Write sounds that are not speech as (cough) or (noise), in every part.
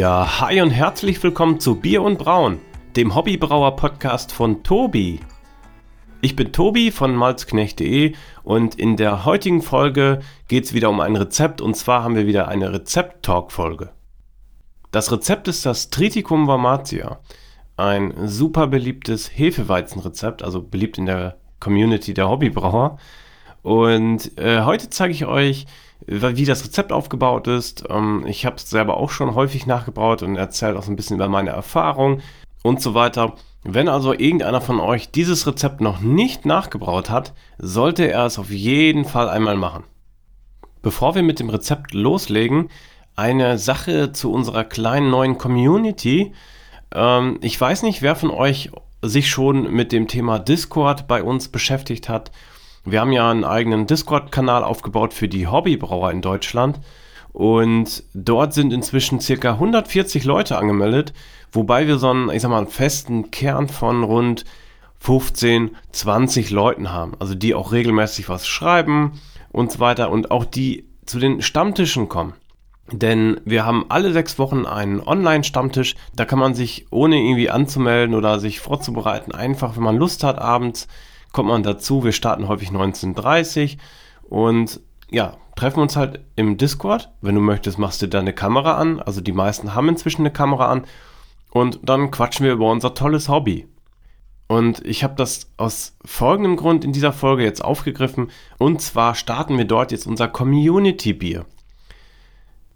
Ja, hi und herzlich willkommen zu Bier und Braun, dem Hobbybrauer-Podcast von Tobi. Ich bin Tobi von malzknecht.de und in der heutigen Folge geht es wieder um ein Rezept und zwar haben wir wieder eine Rezept-Talk-Folge. Das Rezept ist das Triticum Varmatia, ein super beliebtes Hefeweizenrezept, also beliebt in der Community der Hobbybrauer. Und äh, heute zeige ich euch, wie das Rezept aufgebaut ist. Ähm, ich habe es selber auch schon häufig nachgebraut und erzählt auch so ein bisschen über meine Erfahrung und so weiter. Wenn also irgendeiner von euch dieses Rezept noch nicht nachgebraut hat, sollte er es auf jeden Fall einmal machen. Bevor wir mit dem Rezept loslegen, eine Sache zu unserer kleinen neuen Community. Ähm, ich weiß nicht, wer von euch sich schon mit dem Thema Discord bei uns beschäftigt hat wir haben ja einen eigenen Discord-Kanal aufgebaut für die Hobbybrauer in Deutschland. Und dort sind inzwischen circa 140 Leute angemeldet, wobei wir so einen, ich sag mal, einen festen Kern von rund 15, 20 Leuten haben. Also die auch regelmäßig was schreiben und so weiter und auch die zu den Stammtischen kommen. Denn wir haben alle sechs Wochen einen Online-Stammtisch. Da kann man sich, ohne irgendwie anzumelden oder sich vorzubereiten, einfach, wenn man Lust hat, abends kommt man dazu. Wir starten häufig 1930 und ja, treffen uns halt im Discord. Wenn du möchtest, machst du deine Kamera an. Also die meisten haben inzwischen eine Kamera an. Und dann quatschen wir über unser tolles Hobby. Und ich habe das aus folgendem Grund in dieser Folge jetzt aufgegriffen. Und zwar starten wir dort jetzt unser Community-Bier.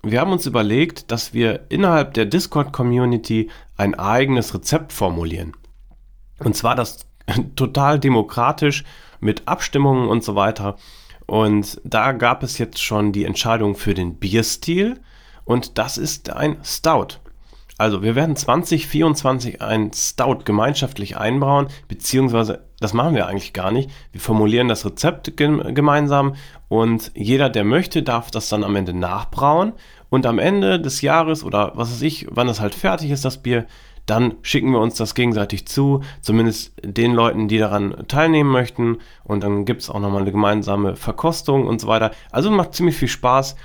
Wir haben uns überlegt, dass wir innerhalb der Discord-Community ein eigenes Rezept formulieren. Und zwar das (laughs) total demokratisch mit Abstimmungen und so weiter. Und da gab es jetzt schon die Entscheidung für den Bierstil und das ist ein Stout. Also wir werden 2024 ein Stout gemeinschaftlich einbrauen, beziehungsweise das machen wir eigentlich gar nicht. Wir formulieren das Rezept gemeinsam und jeder, der möchte, darf das dann am Ende nachbrauen und am Ende des Jahres oder was weiß ich, wann es halt fertig ist, das Bier, dann schicken wir uns das gegenseitig zu, zumindest den Leuten, die daran teilnehmen möchten. Und dann gibt es auch nochmal eine gemeinsame Verkostung und so weiter. Also macht ziemlich viel Spaß.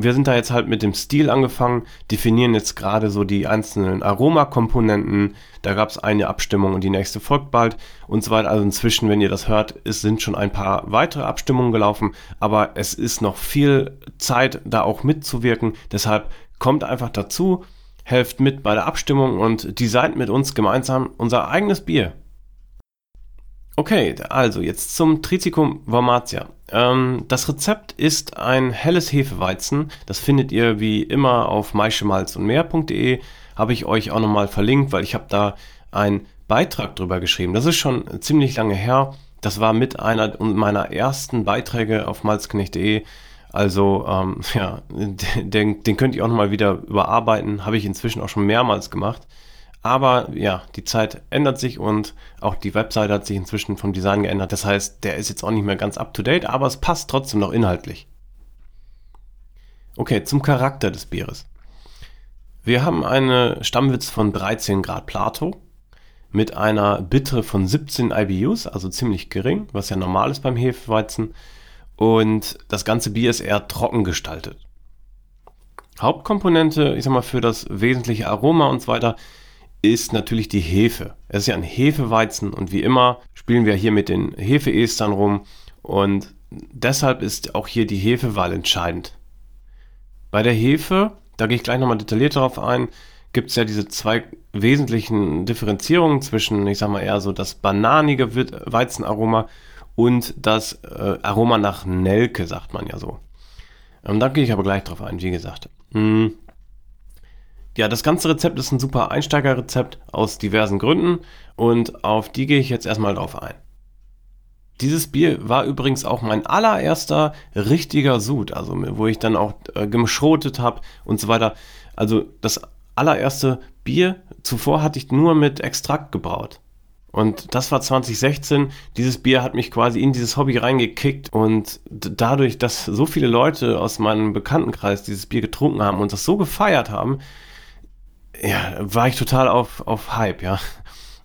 Wir sind da jetzt halt mit dem Stil angefangen, definieren jetzt gerade so die einzelnen Aromakomponenten. Da gab es eine Abstimmung und die nächste folgt bald und so weiter. Also inzwischen, wenn ihr das hört, es sind schon ein paar weitere Abstimmungen gelaufen, aber es ist noch viel Zeit, da auch mitzuwirken. Deshalb kommt einfach dazu helft mit bei der Abstimmung und designt mit uns gemeinsam unser eigenes Bier. Okay, also jetzt zum Triticum Varmatia. Ähm, das Rezept ist ein helles Hefeweizen. Das findet ihr wie immer auf maischemalzundmeer.de. Habe ich euch auch nochmal verlinkt, weil ich habe da einen Beitrag drüber geschrieben. Das ist schon ziemlich lange her. Das war mit einer meiner ersten Beiträge auf malzknecht.de. Also ähm, (laughs) ja, den, den könnt ihr auch nochmal wieder überarbeiten. Habe ich inzwischen auch schon mehrmals gemacht. Aber ja, die Zeit ändert sich und auch die Webseite hat sich inzwischen vom Design geändert. Das heißt, der ist jetzt auch nicht mehr ganz up-to-date, aber es passt trotzdem noch inhaltlich. Okay, zum Charakter des Bieres. Wir haben eine Stammwitz von 13 Grad Plato mit einer Bittere von 17 IBUs, also ziemlich gering, was ja normal ist beim Hefeweizen und das ganze Bier ist eher trocken gestaltet. Hauptkomponente, ich sag mal, für das wesentliche Aroma und so weiter, ist natürlich die Hefe. Es ist ja ein Hefeweizen und wie immer spielen wir hier mit den Hefeestern rum und deshalb ist auch hier die Hefewahl entscheidend. Bei der Hefe, da gehe ich gleich nochmal detailliert darauf ein, gibt es ja diese zwei wesentlichen Differenzierungen zwischen, ich sag mal, eher so das bananige Weizenaroma und das äh, Aroma nach Nelke, sagt man ja so. Und da gehe ich aber gleich drauf ein, wie gesagt. Hm. Ja, das ganze Rezept ist ein super Einsteigerrezept aus diversen Gründen und auf die gehe ich jetzt erstmal drauf ein. Dieses Bier war übrigens auch mein allererster richtiger Sud, also wo ich dann auch äh, geschrotet habe und so weiter. Also das allererste Bier, zuvor hatte ich nur mit Extrakt gebraut. Und das war 2016. Dieses Bier hat mich quasi in dieses Hobby reingekickt und dadurch, dass so viele Leute aus meinem Bekanntenkreis dieses Bier getrunken haben und das so gefeiert haben, ja, war ich total auf, auf Hype, ja.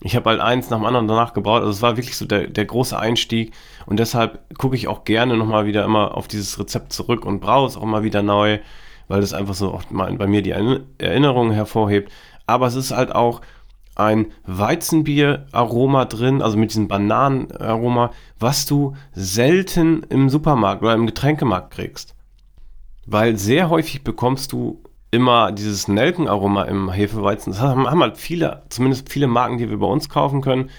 Ich habe halt eins nach dem anderen danach gebraut. Also es war wirklich so der, der große Einstieg. Und deshalb gucke ich auch gerne nochmal wieder immer auf dieses Rezept zurück und brauche es auch mal wieder neu weil das einfach so oft mal bei mir die Erinnerungen hervorhebt. Aber es ist halt auch ein Weizenbier-Aroma drin, also mit diesem Bananenaroma, was du selten im Supermarkt oder im Getränkemarkt kriegst. Weil sehr häufig bekommst du immer dieses Nelkenaroma im Hefeweizen. Das haben, halt viele, zumindest viele Marken, die wir bei uns kaufen können.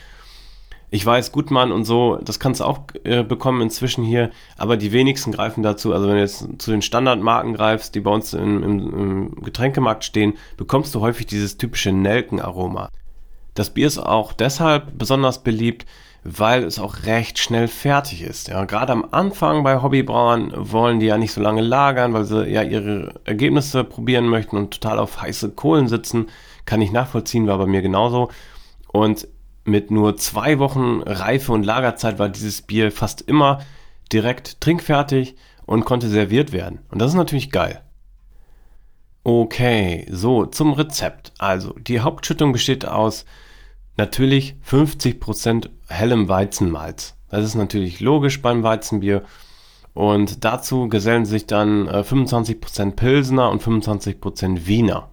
Ich weiß, Gutmann und so, das kannst du auch äh, bekommen inzwischen hier, aber die wenigsten greifen dazu. Also wenn du jetzt zu den Standardmarken greifst, die bei uns im, im, im Getränkemarkt stehen, bekommst du häufig dieses typische Nelkenaroma. Das Bier ist auch deshalb besonders beliebt, weil es auch recht schnell fertig ist. Ja, gerade am Anfang bei Hobbybrauern wollen die ja nicht so lange lagern, weil sie ja ihre Ergebnisse probieren möchten und total auf heiße Kohlen sitzen. Kann ich nachvollziehen, war bei mir genauso. Und mit nur zwei Wochen Reife und Lagerzeit war dieses Bier fast immer direkt trinkfertig und konnte serviert werden. Und das ist natürlich geil. Okay, so zum Rezept. Also, die Hauptschüttung besteht aus natürlich 50% hellem Weizenmalz. Das ist natürlich logisch beim Weizenbier. Und dazu gesellen sich dann äh, 25% Pilsener und 25% Wiener.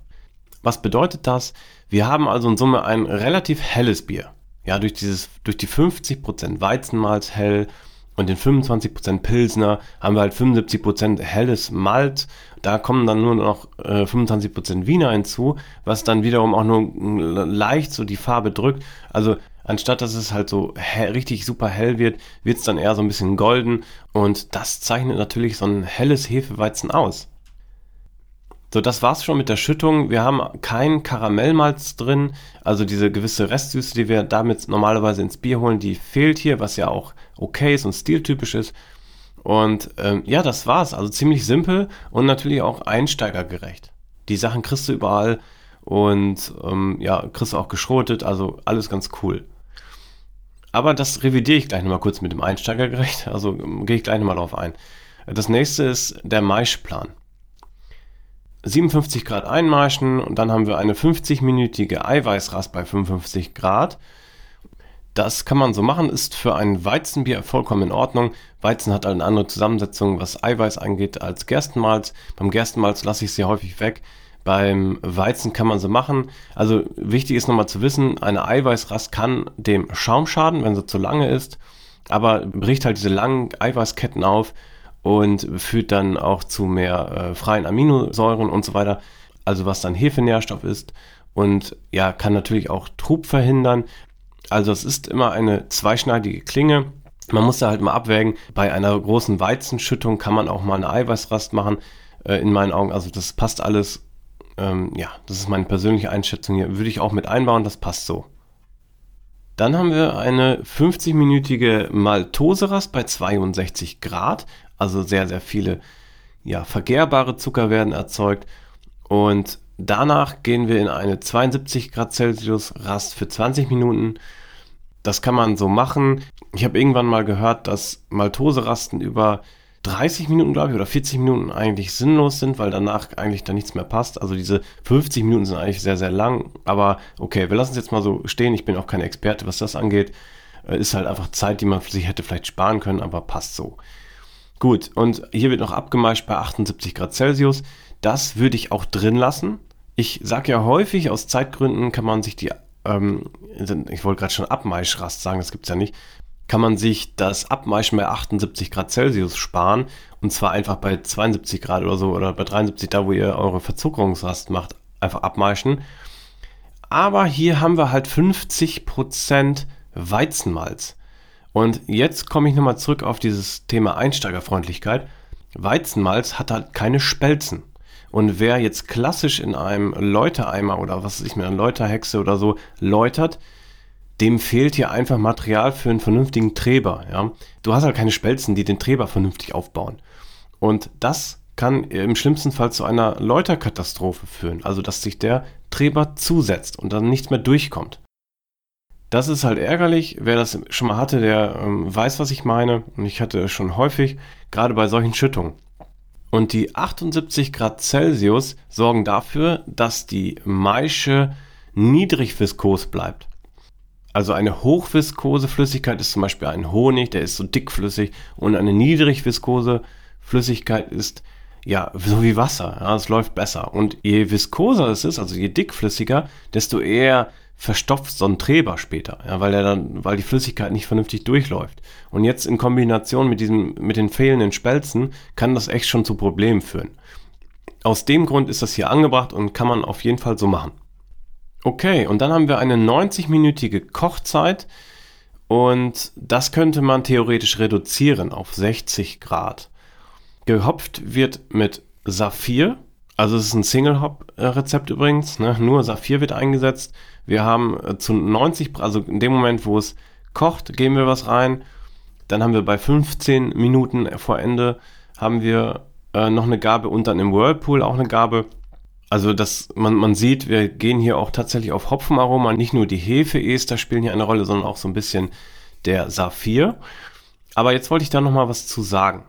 Was bedeutet das? Wir haben also in Summe ein relativ helles Bier. Ja, durch dieses, durch die 50% Weizenmalz hell und den 25% Pilsner haben wir halt 75% helles Malt. Da kommen dann nur noch äh, 25% Wiener hinzu, was dann wiederum auch nur leicht so die Farbe drückt. Also anstatt dass es halt so hell, richtig super hell wird, wird es dann eher so ein bisschen golden. Und das zeichnet natürlich so ein helles Hefeweizen aus. So, das war's schon mit der Schüttung. Wir haben kein Karamellmalz drin, also diese gewisse Restsüße, die wir damit normalerweise ins Bier holen, die fehlt hier, was ja auch okay ist und stiltypisch ist. Und ähm, ja, das war's. Also ziemlich simpel und natürlich auch einsteigergerecht. Die Sachen kriegst du überall und ähm, ja, kriegst du auch geschrotet, also alles ganz cool. Aber das revidiere ich gleich nochmal kurz mit dem Einsteigergerecht, also ähm, gehe ich gleich nochmal drauf ein. Das nächste ist der Maischplan. 57 Grad einmarschen und dann haben wir eine 50-minütige Eiweißrast bei 55 Grad. Das kann man so machen, ist für ein Weizenbier vollkommen in Ordnung. Weizen hat eine andere Zusammensetzung, was Eiweiß angeht, als Gerstenmalz. Beim Gerstenmalz lasse ich sehr häufig weg. Beim Weizen kann man so machen. Also wichtig ist nochmal zu wissen, eine Eiweißrast kann dem Schaum schaden, wenn sie zu lange ist, aber bricht halt diese langen Eiweißketten auf und führt dann auch zu mehr äh, freien Aminosäuren und so weiter, also was dann Hefenährstoff ist und ja, kann natürlich auch Trub verhindern. Also es ist immer eine zweischneidige Klinge. Man muss da halt mal abwägen. Bei einer großen Weizenschüttung kann man auch mal eine Eiweißrast machen, äh, in meinen Augen. Also das passt alles. Ähm, ja, das ist meine persönliche Einschätzung hier. Würde ich auch mit einbauen, das passt so. Dann haben wir eine 50-minütige Maltoserast bei 62 Grad. Also sehr, sehr viele ja, vergärbare Zucker werden erzeugt. Und danach gehen wir in eine 72 Grad Celsius Rast für 20 Minuten. Das kann man so machen. Ich habe irgendwann mal gehört, dass Maltose-Rasten über 30 Minuten, glaube ich, oder 40 Minuten eigentlich sinnlos sind, weil danach eigentlich da nichts mehr passt. Also diese 50 Minuten sind eigentlich sehr, sehr lang. Aber okay, wir lassen es jetzt mal so stehen. Ich bin auch kein Experte, was das angeht. Äh, ist halt einfach Zeit, die man sich hätte vielleicht sparen können, aber passt so. Gut, und hier wird noch abgemeischt bei 78 Grad Celsius. Das würde ich auch drin lassen. Ich sage ja häufig, aus Zeitgründen kann man sich die, ähm, ich wollte gerade schon Abmaischrast sagen, das gibt es ja nicht, kann man sich das Abmeischen bei 78 Grad Celsius sparen. Und zwar einfach bei 72 Grad oder so oder bei 73, da wo ihr eure Verzuckerungsrast macht, einfach abmeischen. Aber hier haben wir halt 50% Weizenmalz. Und jetzt komme ich nochmal zurück auf dieses Thema Einsteigerfreundlichkeit. Weizenmalz hat halt keine Spelzen. Und wer jetzt klassisch in einem Läutereimer oder was weiß ich einer Läuterhexe oder so läutert, dem fehlt hier einfach Material für einen vernünftigen Treber. Ja? Du hast halt keine Spelzen, die den Treber vernünftig aufbauen. Und das kann im schlimmsten Fall zu einer Läuterkatastrophe führen. Also dass sich der Treber zusetzt und dann nichts mehr durchkommt. Das ist halt ärgerlich. Wer das schon mal hatte, der ähm, weiß, was ich meine. Und ich hatte es schon häufig, gerade bei solchen Schüttungen. Und die 78 Grad Celsius sorgen dafür, dass die Maische niedrig viskos bleibt. Also eine hochviskose Flüssigkeit ist zum Beispiel ein Honig, der ist so dickflüssig. Und eine niedrig viskose Flüssigkeit ist ja, so wie Wasser. Ja, es läuft besser. Und je viskoser es ist, also je dickflüssiger, desto eher verstopft so ein Treber später, ja, weil er dann, weil die Flüssigkeit nicht vernünftig durchläuft. Und jetzt in Kombination mit diesem, mit den fehlenden Spelzen kann das echt schon zu Problemen führen. Aus dem Grund ist das hier angebracht und kann man auf jeden Fall so machen. Okay, und dann haben wir eine 90-minütige Kochzeit und das könnte man theoretisch reduzieren auf 60 Grad. Gehopft wird mit Saphir, also es ist ein Single-Hop-Rezept übrigens, ne? nur Saphir wird eingesetzt. Wir haben äh, zu 90, also in dem Moment, wo es kocht, geben wir was rein. Dann haben wir bei 15 Minuten vor Ende haben wir äh, noch eine Gabe und dann im Whirlpool auch eine Gabe. Also das, man, man sieht, wir gehen hier auch tatsächlich auf Hopfenaroma. Nicht nur die Hefe-Ester spielen hier eine Rolle, sondern auch so ein bisschen der Saphir. Aber jetzt wollte ich da noch mal was zu sagen.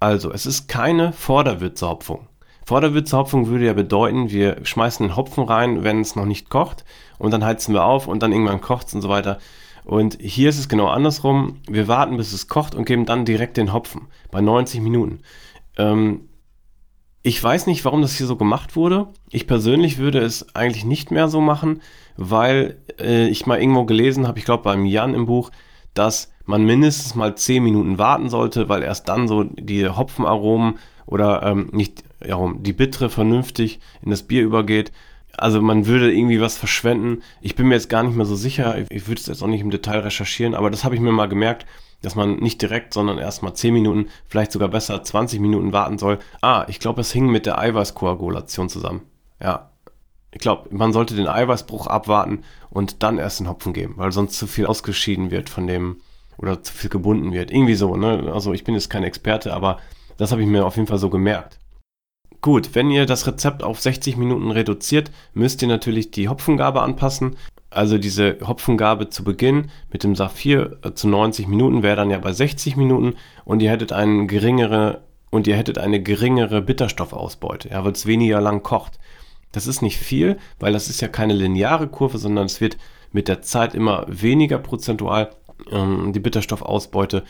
Also, es ist keine Vorderwürzehopfung. Vorderwürzehopfung würde ja bedeuten, wir schmeißen den Hopfen rein, wenn es noch nicht kocht und dann heizen wir auf und dann irgendwann kocht es und so weiter. Und hier ist es genau andersrum. Wir warten, bis es kocht und geben dann direkt den Hopfen bei 90 Minuten. Ähm, ich weiß nicht, warum das hier so gemacht wurde. Ich persönlich würde es eigentlich nicht mehr so machen, weil äh, ich mal irgendwo gelesen habe, ich glaube beim Jan im Buch, dass man mindestens mal 10 Minuten warten sollte, weil erst dann so die Hopfenaromen oder ähm, nicht ja, die Bittere vernünftig in das Bier übergeht. Also man würde irgendwie was verschwenden. Ich bin mir jetzt gar nicht mehr so sicher. Ich würde es jetzt auch nicht im Detail recherchieren, aber das habe ich mir mal gemerkt, dass man nicht direkt, sondern erst mal 10 Minuten, vielleicht sogar besser 20 Minuten warten soll. Ah, ich glaube, es hing mit der Eiweißkoagulation zusammen. Ja. Ich glaube, man sollte den Eiweißbruch abwarten und dann erst den Hopfen geben, weil sonst zu viel ausgeschieden wird von dem, oder zu viel gebunden wird. Irgendwie so, ne? Also ich bin jetzt kein Experte, aber das habe ich mir auf jeden Fall so gemerkt. Gut, wenn ihr das Rezept auf 60 Minuten reduziert, müsst ihr natürlich die Hopfengabe anpassen. Also diese Hopfengabe zu Beginn mit dem Saphir äh, zu 90 Minuten wäre dann ja bei 60 Minuten und ihr hättet eine geringere und ihr hättet eine geringere Bitterstoffausbeute, ja, weil es weniger lang kocht. Das ist nicht viel, weil das ist ja keine lineare Kurve, sondern es wird mit der Zeit immer weniger prozentual ähm, die Bitterstoffausbeute.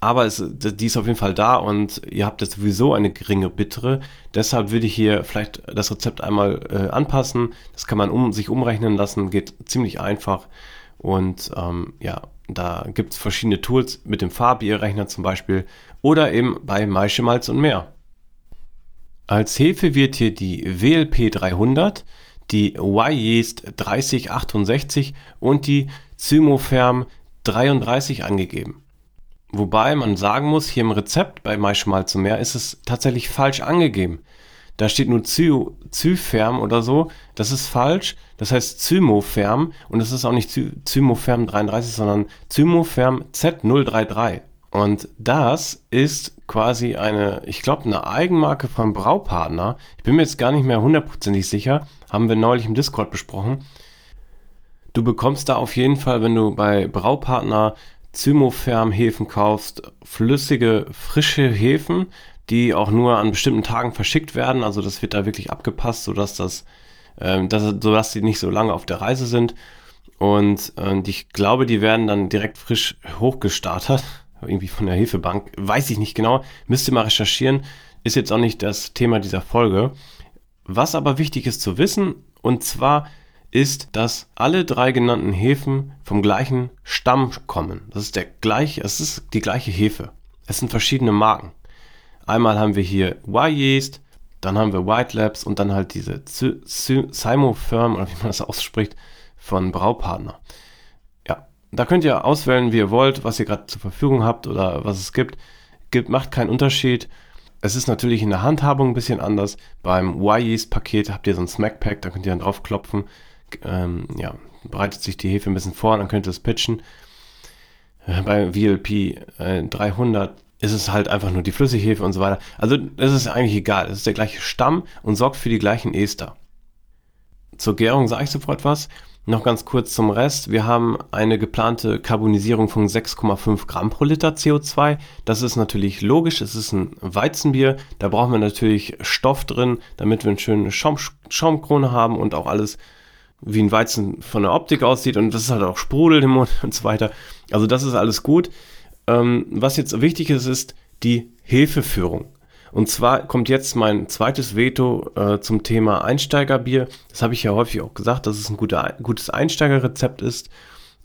Aber es, die ist auf jeden Fall da und ihr habt jetzt sowieso eine geringe Bittere. Deshalb würde ich hier vielleicht das Rezept einmal äh, anpassen. Das kann man um, sich umrechnen lassen, geht ziemlich einfach. Und ähm, ja, da gibt es verschiedene Tools mit dem Farbierrechner zum Beispiel oder eben bei Maische Malz und mehr. Als Hefe wird hier die WLP 300, die Y-Yeast 3068 und die Zymotherm 33 angegeben. Wobei man sagen muss, hier im Rezept bei Maischmalz und mehr ist es tatsächlich falsch angegeben. Da steht nur Zy Zyferm oder so. Das ist falsch. Das heißt Zymotherm und es ist auch nicht Zy Zymotherm 33, sondern Zymotherm Z033. Und das ist quasi eine, ich glaube, eine Eigenmarke von Braupartner. Ich bin mir jetzt gar nicht mehr hundertprozentig sicher. Haben wir neulich im Discord besprochen. Du bekommst da auf jeden Fall, wenn du bei Braupartner Zymotherm-Hefen kaufst, flüssige, frische Hefen, die auch nur an bestimmten Tagen verschickt werden. Also das wird da wirklich abgepasst, sodass das, äh, dass, sodass die nicht so lange auf der Reise sind. Und äh, ich glaube, die werden dann direkt frisch hochgestartet. (laughs) Irgendwie von der Hefebank. Weiß ich nicht genau. Müsst ihr mal recherchieren. Ist jetzt auch nicht das Thema dieser Folge. Was aber wichtig ist zu wissen, und zwar ist, dass alle drei genannten Hefen vom gleichen Stamm kommen. Das ist der gleiche, es ist die gleiche Hefe. Es sind verschiedene Marken. Einmal haben wir hier Y-Yeast, dann haben wir White Labs und dann halt diese Simo-Firm, oder wie man das ausspricht, von Braupartner. Ja, da könnt ihr auswählen, wie ihr wollt, was ihr gerade zur Verfügung habt oder was es gibt. gibt macht keinen Unterschied. Es ist natürlich in der Handhabung ein bisschen anders. Beim Y-Yeast-Paket habt ihr so ein Smack-Pack, da könnt ihr dann draufklopfen ähm, ja, bereitet sich die Hefe ein bisschen vor, dann könnt ihr es pitchen. Äh, bei VLP äh, 300 ist es halt einfach nur die Flüssighefe und so weiter. Also es ist eigentlich egal. Es ist der gleiche Stamm und sorgt für die gleichen Ester. Zur Gärung sage ich sofort was. Noch ganz kurz zum Rest. Wir haben eine geplante Karbonisierung von 6,5 Gramm pro Liter CO2. Das ist natürlich logisch. Es ist ein Weizenbier. Da brauchen wir natürlich Stoff drin, damit wir eine schöne Schaum Schaumkrone haben und auch alles wie ein Weizen von der Optik aussieht und das ist halt auch sprudelt im Mund (laughs) und so weiter. Also das ist alles gut. Ähm, was jetzt wichtig ist, ist die Hefeführung. Und zwar kommt jetzt mein zweites Veto äh, zum Thema Einsteigerbier. Das habe ich ja häufig auch gesagt, dass es ein guter, gutes Einsteigerrezept ist.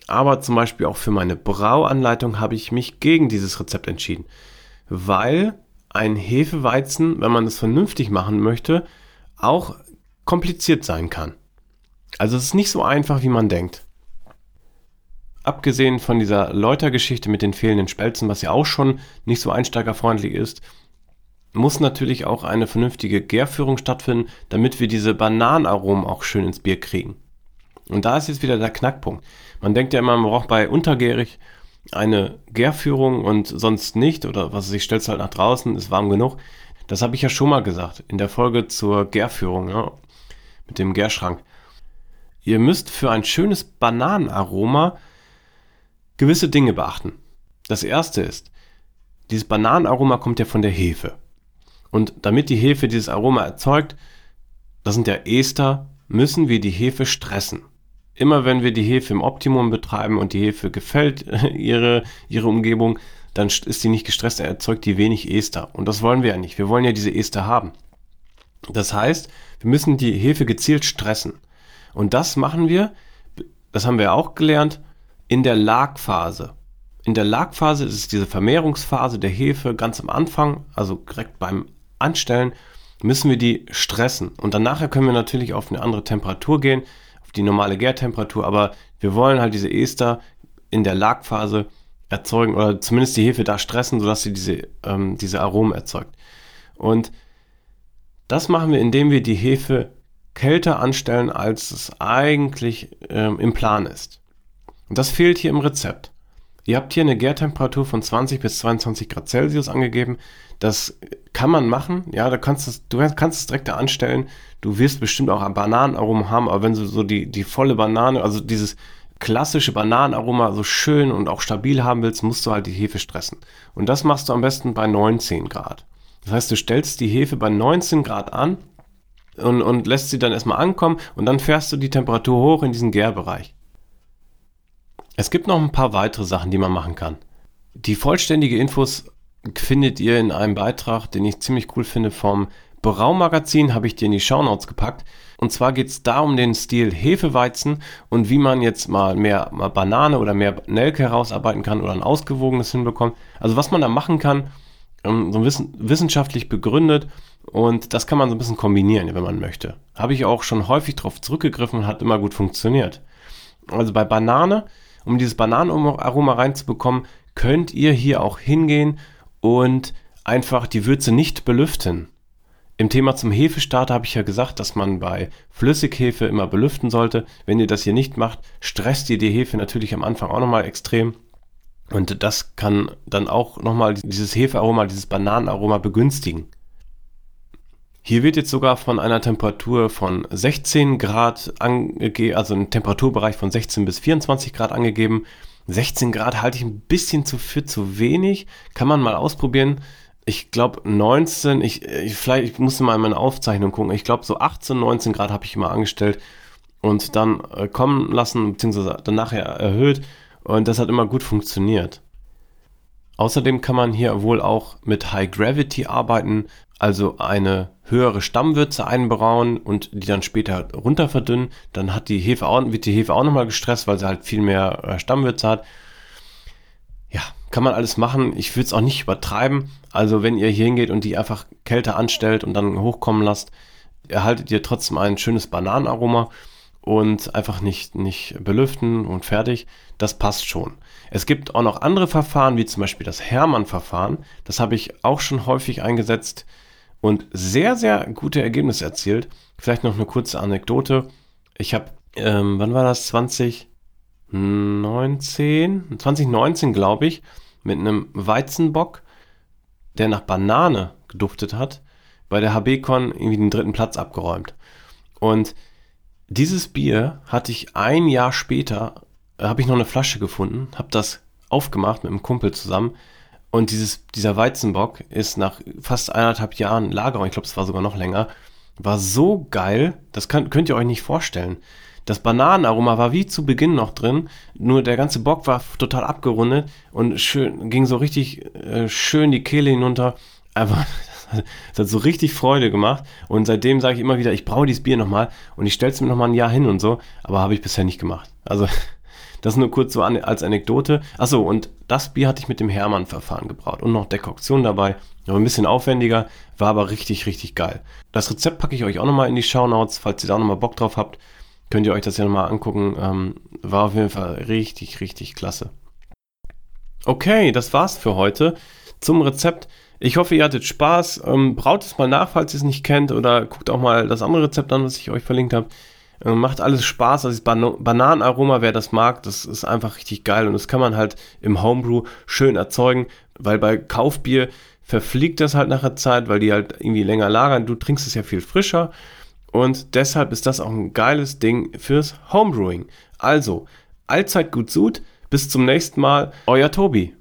Aber zum Beispiel auch für meine Brauanleitung habe ich mich gegen dieses Rezept entschieden. Weil ein Hefeweizen, wenn man es vernünftig machen möchte, auch kompliziert sein kann. Also es ist nicht so einfach, wie man denkt. Abgesehen von dieser Läutergeschichte mit den fehlenden Spelzen, was ja auch schon nicht so einsteigerfreundlich ist, muss natürlich auch eine vernünftige Gärführung stattfinden, damit wir diese Bananenaromen auch schön ins Bier kriegen. Und da ist jetzt wieder der Knackpunkt. Man denkt ja immer, man braucht bei untergärig eine Gärführung und sonst nicht oder was ich stell's halt nach draußen, ist warm genug. Das habe ich ja schon mal gesagt in der Folge zur Gärführung ja, mit dem Gärschrank. Ihr müsst für ein schönes Bananenaroma gewisse Dinge beachten. Das erste ist, dieses Bananenaroma kommt ja von der Hefe. Und damit die Hefe dieses Aroma erzeugt, das sind ja Ester, müssen wir die Hefe stressen. Immer wenn wir die Hefe im Optimum betreiben und die Hefe gefällt (laughs) ihre, ihre Umgebung, dann ist sie nicht gestresst, er erzeugt die wenig Ester. Und das wollen wir ja nicht. Wir wollen ja diese Ester haben. Das heißt, wir müssen die Hefe gezielt stressen. Und das machen wir, das haben wir auch gelernt, in der Lagphase. In der Lagphase ist es diese Vermehrungsphase der Hefe ganz am Anfang, also direkt beim anstellen, müssen wir die stressen. Und dann nachher können wir natürlich auf eine andere Temperatur gehen, auf die normale Gärtemperatur, aber wir wollen halt diese Ester in der Lagphase erzeugen oder zumindest die Hefe da stressen, sodass sie diese, ähm, diese Aromen erzeugt. Und das machen wir, indem wir die Hefe kälter anstellen, als es eigentlich ähm, im Plan ist. Und das fehlt hier im Rezept. Ihr habt hier eine Gärtemperatur von 20 bis 22 Grad Celsius angegeben. Das kann man machen. Ja, da kannst es, du kannst es direkt da anstellen. Du wirst bestimmt auch ein Bananenaroma haben, aber wenn du so die, die volle Banane, also dieses klassische Bananenaroma so schön und auch stabil haben willst, musst du halt die Hefe stressen. Und das machst du am besten bei 19 Grad. Das heißt, du stellst die Hefe bei 19 Grad an und, und lässt sie dann erstmal ankommen und dann fährst du die Temperatur hoch in diesen Gärbereich. Es gibt noch ein paar weitere Sachen, die man machen kann. Die vollständige Infos findet ihr in einem Beitrag, den ich ziemlich cool finde, vom Braumagazin, habe ich dir in die Shownotes gepackt. Und zwar geht es da um den Stil Hefeweizen und wie man jetzt mal mehr mal Banane oder mehr Nelke herausarbeiten kann oder ein ausgewogenes hinbekommt. Also was man da machen kann, ähm, so wissen, wissenschaftlich begründet und das kann man so ein bisschen kombinieren, wenn man möchte. Habe ich auch schon häufig darauf zurückgegriffen und hat immer gut funktioniert. Also bei Banane um dieses Bananenaroma reinzubekommen, könnt ihr hier auch hingehen und einfach die Würze nicht belüften. Im Thema zum Hefestarter habe ich ja gesagt, dass man bei Flüssighefe immer belüften sollte. Wenn ihr das hier nicht macht, stresst ihr die Hefe natürlich am Anfang auch nochmal extrem. Und das kann dann auch nochmal dieses Hefearoma, dieses Bananenaroma begünstigen. Hier wird jetzt sogar von einer Temperatur von 16 Grad angegeben, also ein Temperaturbereich von 16 bis 24 Grad angegeben. 16 Grad halte ich ein bisschen zu für zu wenig. Kann man mal ausprobieren. Ich glaube 19, ich, ich vielleicht ich musste mal in meine Aufzeichnung gucken. Ich glaube so 18, 19 Grad habe ich immer angestellt und dann äh, kommen lassen, beziehungsweise dann nachher erhöht. Und das hat immer gut funktioniert. Außerdem kann man hier wohl auch mit High Gravity arbeiten, also eine höhere Stammwürze einbrauen und die dann später runter verdünnen. Dann hat die Hefe auch, wird die Hefe auch nochmal gestresst, weil sie halt viel mehr äh, Stammwürze hat. Ja, kann man alles machen. Ich würde es auch nicht übertreiben. Also wenn ihr hier hingeht und die einfach kälter anstellt und dann hochkommen lasst, erhaltet ihr trotzdem ein schönes Bananenaroma und einfach nicht, nicht belüften und fertig. Das passt schon. Es gibt auch noch andere Verfahren, wie zum Beispiel das Hermann-Verfahren. Das habe ich auch schon häufig eingesetzt und sehr, sehr gute Ergebnisse erzielt. Vielleicht noch eine kurze Anekdote. Ich habe, ähm, wann war das? 2019? 2019, glaube ich, mit einem Weizenbock, der nach Banane geduftet hat, bei der HBCon irgendwie den dritten Platz abgeräumt. Und dieses Bier hatte ich ein Jahr später, äh, habe ich noch eine Flasche gefunden, habe das aufgemacht mit einem Kumpel zusammen und dieses, dieser Weizenbock ist nach fast eineinhalb Jahren Lagerung, ich glaube, es war sogar noch länger, war so geil, das könnt, könnt ihr euch nicht vorstellen. Das Bananenaroma war wie zu Beginn noch drin, nur der ganze Bock war total abgerundet und schön, ging so richtig äh, schön die Kehle hinunter. Aber Es hat so richtig Freude gemacht und seitdem sage ich immer wieder, ich brauche dieses Bier nochmal und ich stelle es mir nochmal ein Jahr hin und so, aber habe ich bisher nicht gemacht. Also (laughs) das nur kurz so an, als Anekdote. Achso, und das Bier hatte ich mit dem Hermann-Verfahren gebraut und noch Dekoktion dabei. Aber ein bisschen aufwendiger, war aber richtig, richtig geil. Das Rezept packe ich euch auch nochmal in die Show Notes, falls ihr da nochmal Bock drauf habt. Könnt ihr euch das ja nochmal angucken. Ähm, war auf jeden Fall richtig, richtig klasse. Okay, das war's für heute zum Rezept. Ich hoffe, ihr hattet Spaß. Ähm, braut es mal nach, falls ihr es nicht kennt, oder guckt auch mal das andere Rezept an, was ich euch verlinkt habe. Ähm, macht alles Spaß. Also das Ban Bananenaroma, wer das mag, das ist einfach richtig geil und das kann man halt im Homebrew schön erzeugen, weil bei Kaufbier verfliegt das halt nach der Zeit, weil die halt irgendwie länger lagern. Du trinkst es ja viel frischer und deshalb ist das auch ein geiles Ding fürs Homebrewing. Also, allzeit gut Sud. Bis zum nächsten Mal. Euer Tobi.